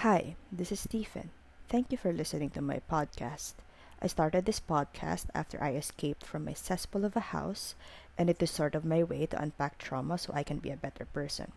Hi, this is Stephen. Thank you for listening to my podcast. I started this podcast after I escaped from my cesspool of a house, and it is sort of my way to unpack trauma so I can be a better person.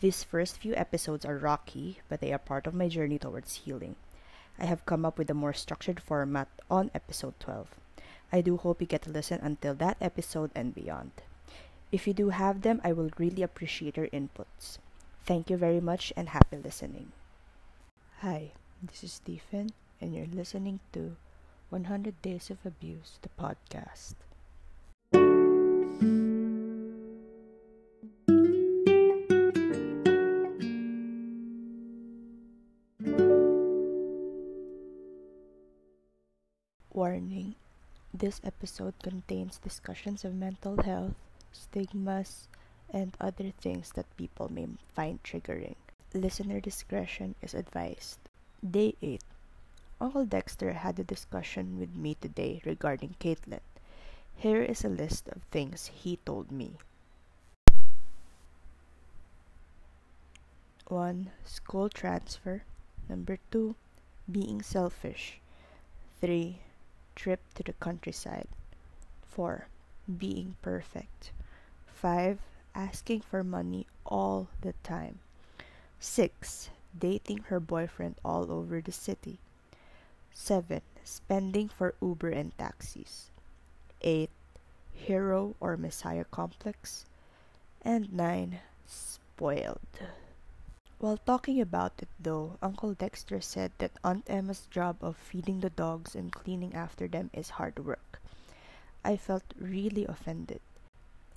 These first few episodes are rocky, but they are part of my journey towards healing. I have come up with a more structured format on episode 12. I do hope you get to listen until that episode and beyond. If you do have them, I will really appreciate your inputs. Thank you very much and happy listening. Hi, this is Stephen, and you're listening to 100 Days of Abuse, the podcast. Warning This episode contains discussions of mental health, stigmas, and other things that people may find triggering. Listener discretion is advised. Day 8 Uncle Dexter had a discussion with me today regarding Caitlin. Here is a list of things he told me. 1. School transfer. Number 2. Being selfish. 3. Trip to the countryside. 4. Being perfect. 5. Asking for money all the time. 6. Dating her boyfriend all over the city. 7. Spending for Uber and taxis. 8. Hero or Messiah complex. And 9. Spoiled. While talking about it though, Uncle Dexter said that Aunt Emma's job of feeding the dogs and cleaning after them is hard work. I felt really offended,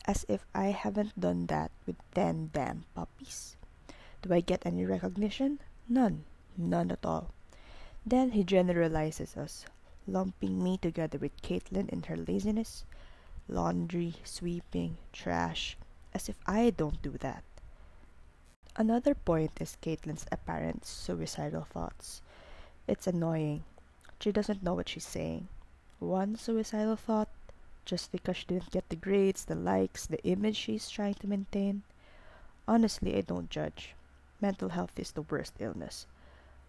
as if I haven't done that with 10 damn puppies. Do I get any recognition? None. None at all. Then he generalizes us, lumping me together with Caitlin in her laziness, laundry, sweeping, trash, as if I don't do that. Another point is Caitlin's apparent suicidal thoughts. It's annoying. She doesn't know what she's saying. One suicidal thought, just because she didn't get the grades, the likes, the image she's trying to maintain. Honestly, I don't judge. Mental health is the worst illness.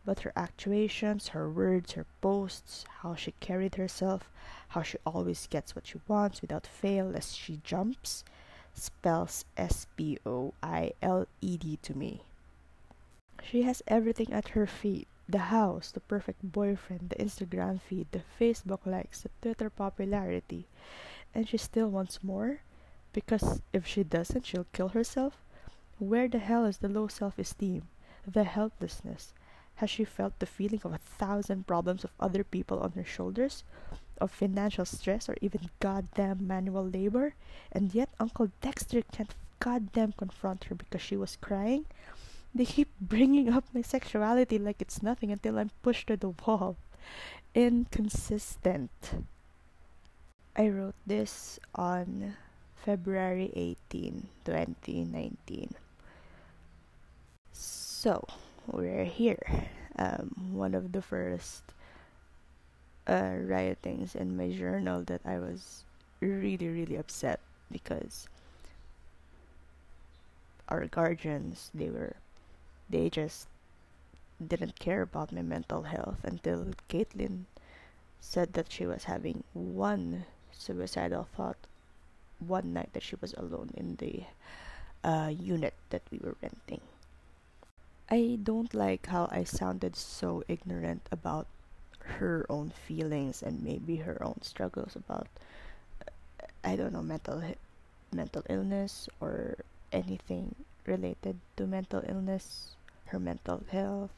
But her actuations, her words, her posts, how she carried herself, how she always gets what she wants without fail lest she jumps, spells S P O I L E D to me. She has everything at her feet the house, the perfect boyfriend, the Instagram feed, the Facebook likes, the Twitter popularity. And she still wants more? Because if she doesn't, she'll kill herself? Where the hell is the low self esteem? The helplessness? Has she felt the feeling of a thousand problems of other people on her shoulders? Of financial stress or even goddamn manual labor? And yet Uncle Dexter can't goddamn confront her because she was crying? They keep bringing up my sexuality like it's nothing until I'm pushed to the wall. Inconsistent. I wrote this on February 18, 2019. So, we're here. Um, one of the first uh, writings in my journal that I was really, really upset because our guardians, they were, they just didn't care about my mental health until Caitlin said that she was having one suicidal thought one night that she was alone in the uh, unit that we were renting. I don't like how I sounded so ignorant about her own feelings and maybe her own struggles about uh, I don't know mental mental illness or anything related to mental illness, her mental health.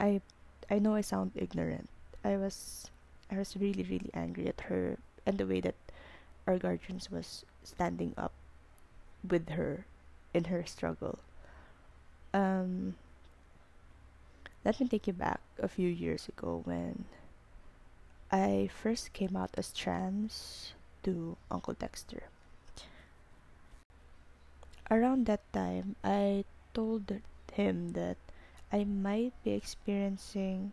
I I know I sound ignorant. I was I was really really angry at her and the way that our guardians was standing up with her in her struggle um, let me take you back a few years ago when I first came out as trans to Uncle Dexter. Around that time, I told him that I might be experiencing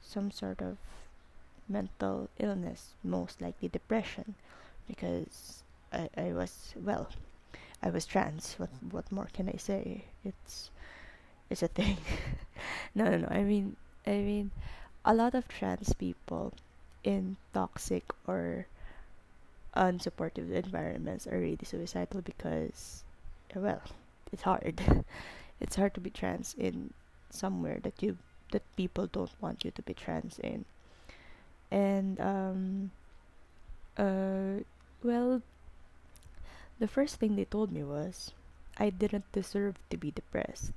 some sort of mental illness, most likely depression, because I, I was, well, I was trans. What, what more can I say? It's is a thing. no, no, no. I mean, I mean, a lot of trans people in toxic or unsupportive environments are really suicidal because, well, it's hard. it's hard to be trans in somewhere that you that people don't want you to be trans in, and um, uh, well, the first thing they told me was, I didn't deserve to be depressed.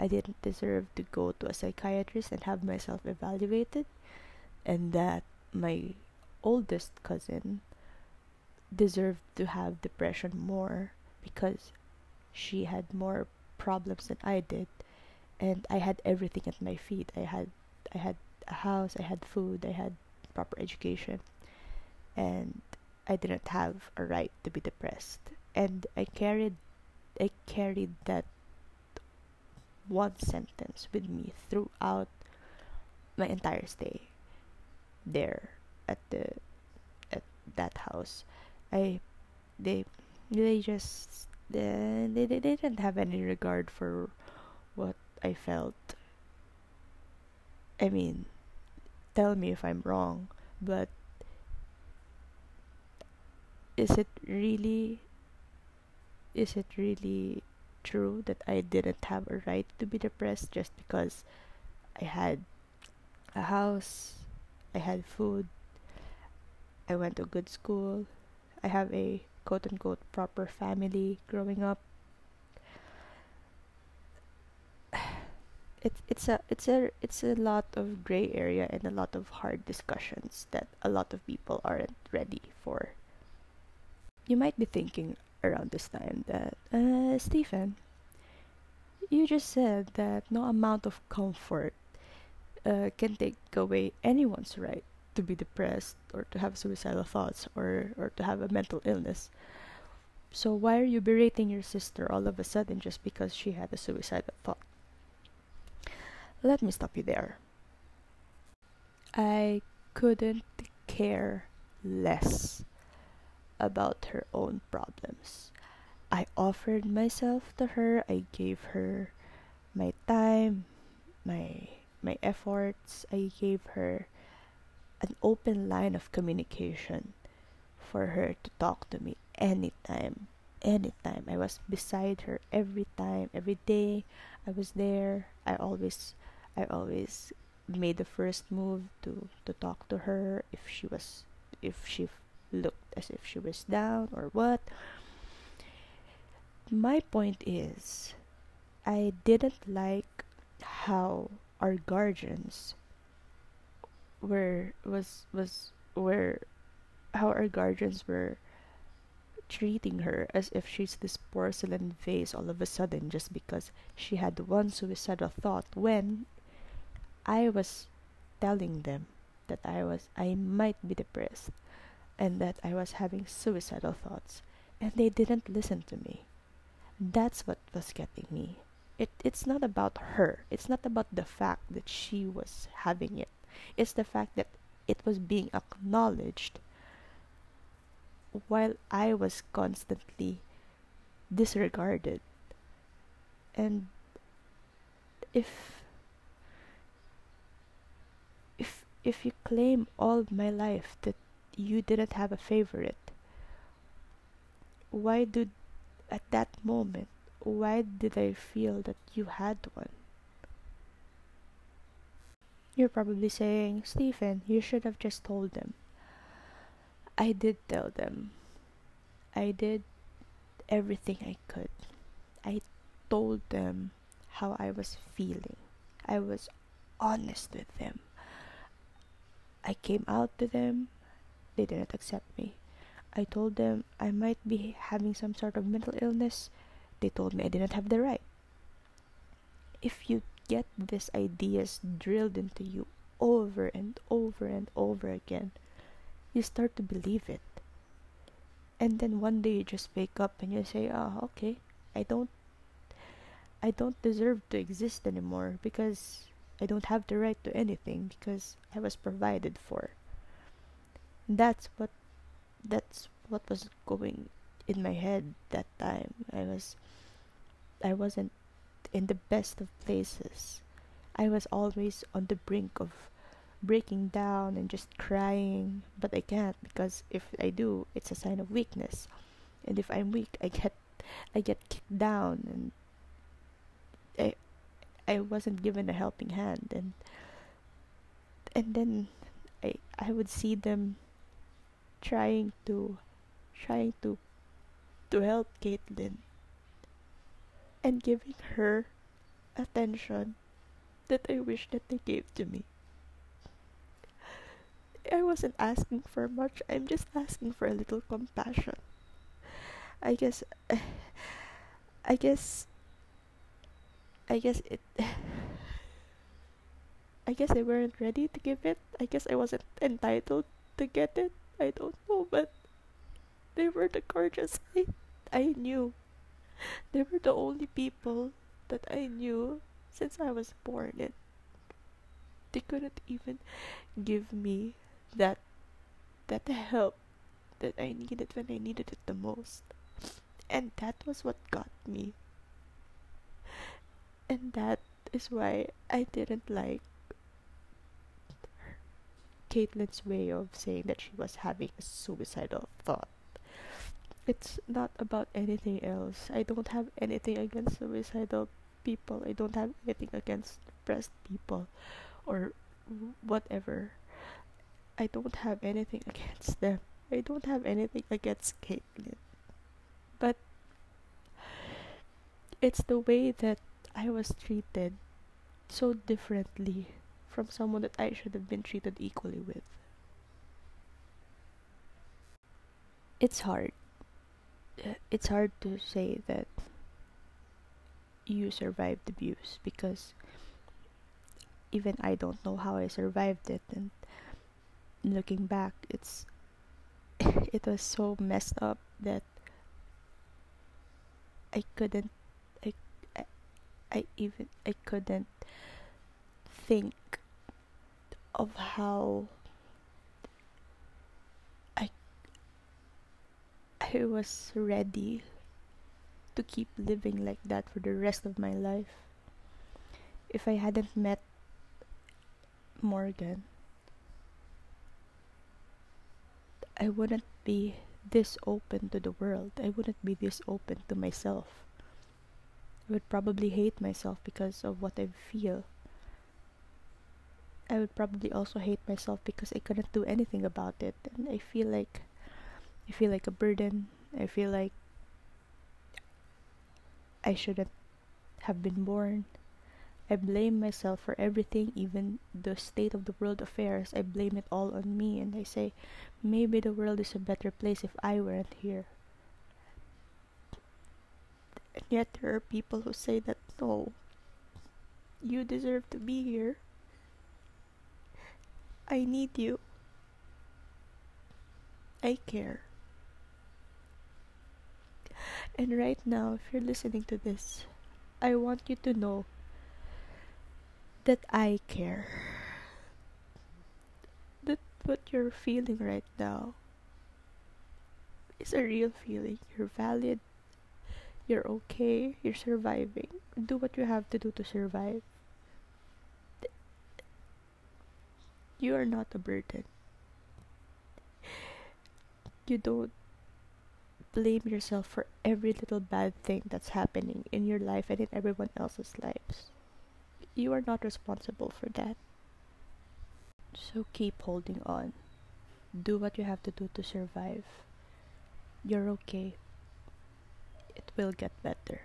I didn't deserve to go to a psychiatrist and have myself evaluated, and that my oldest cousin deserved to have depression more because she had more problems than I did and I had everything at my feet. I had I had a house, I had food, I had proper education and I didn't have a right to be depressed. And I carried I carried that one sentence with me throughout my entire stay there at the at that house. I they they just they, they, they didn't have any regard for what I felt. I mean, tell me if I'm wrong, but is it really is it really true that I didn't have a right to be depressed just because I had a house, I had food, I went to good school, I have a quote unquote proper family growing up. It's it's a it's a it's a lot of gray area and a lot of hard discussions that a lot of people aren't ready for. You might be thinking around this time that, uh, Stephen, you just said that no amount of comfort uh, can take away anyone's right to be depressed or to have suicidal thoughts or, or to have a mental illness. So why are you berating your sister all of a sudden just because she had a suicidal thought? Let me stop you there. I couldn't care less about her own problems. I offered myself to her. I gave her my time, my my efforts. I gave her an open line of communication for her to talk to me anytime anytime i was beside her every time every day i was there i always i always made the first move to to talk to her if she was if she looked as if she was down or what. My point is i didn't like how our guardians were was was were how our guardians were treating her as if she's this porcelain vase all of a sudden just because she had one suicidal thought when I was telling them that I was I might be depressed and that I was having suicidal thoughts and they didn't listen to me. That's what was getting me. It it's not about her. It's not about the fact that she was having it. It's the fact that it was being acknowledged while I was constantly disregarded. And if if if you claim all my life that you didn't have a favorite, why did at that moment why did I feel that you had one? You're probably saying, Stephen, you should have just told them. I did tell them. I did everything I could. I told them how I was feeling. I was honest with them. I came out to them. They didn't accept me. I told them I might be having some sort of mental illness. They told me I didn't have the right. If you get these ideas drilled into you over and over and over again, you start to believe it. And then one day you just wake up and you say, "Oh, okay. I don't I don't deserve to exist anymore because I don't have the right to anything because I was provided for." That's what that's what was going in my head that time. I was I wasn't in the best of places. I was always on the brink of breaking down and just crying, but I can't because if I do, it's a sign of weakness. And if I'm weak, I get I get kicked down and I I wasn't given a helping hand and and then I I would see them trying to trying to to help Caitlin and giving her attention that I wish that they gave to me. I wasn't asking for much. I'm just asking for a little compassion. I guess I guess I guess it I guess they weren't ready to give it. I guess I wasn't entitled to get it. I don't know, but they were the gorgeous I, I knew. They were the only people that I knew since I was born and they couldn't even give me that that help that I needed when I needed it the most. And that was what got me. And that is why I didn't like Caitlin's way of saying that she was having a suicidal thought. It's not about anything else. I don't have anything against suicidal people. I don't have anything against depressed people or whatever. I don't have anything against them. I don't have anything against Caitlin. But it's the way that I was treated so differently from someone that I should have been treated equally with. It's hard. It's hard to say that you survived abuse because even I don't know how I survived it and looking back it's it was so messed up that I couldn't I, I, I even I couldn't think of how I I was ready to keep living like that for the rest of my life. If I hadn't met Morgan, I wouldn't be this open to the world. I wouldn't be this open to myself. I would probably hate myself because of what I feel. I would probably also hate myself because I couldn't do anything about it and I feel like I feel like a burden. I feel like I shouldn't have been born. I blame myself for everything, even the state of the world affairs. I blame it all on me and I say maybe the world is a better place if I weren't here. And yet there are people who say that no, you deserve to be here. I need you. I care. And right now, if you're listening to this, I want you to know that I care. That what you're feeling right now is a real feeling. You're valid. You're okay. You're surviving. Do what you have to do to survive. You are not a burden. You don't blame yourself for every little bad thing that's happening in your life and in everyone else's lives. You are not responsible for that. So keep holding on. Do what you have to do to survive. You're okay. It will get better.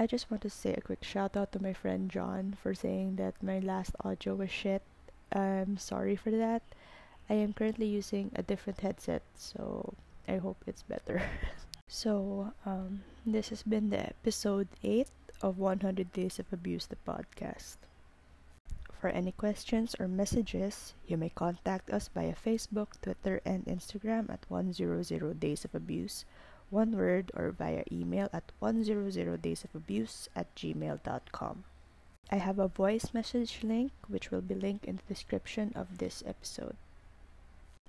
I just want to say a quick shout out to my friend John for saying that my last audio was shit. I'm sorry for that. I am currently using a different headset, so I hope it's better. so, um, this has been the episode 8 of 100 Days of Abuse, the podcast. For any questions or messages, you may contact us via Facebook, Twitter, and Instagram at 100 Days of Abuse one word or via email at 100daysofabuse at gmail.com. I have a voice message link which will be linked in the description of this episode.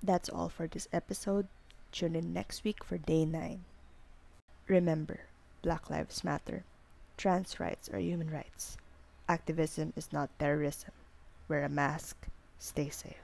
That's all for this episode. Tune in next week for day 9. Remember, Black Lives Matter. Trans rights are human rights. Activism is not terrorism. Wear a mask. Stay safe.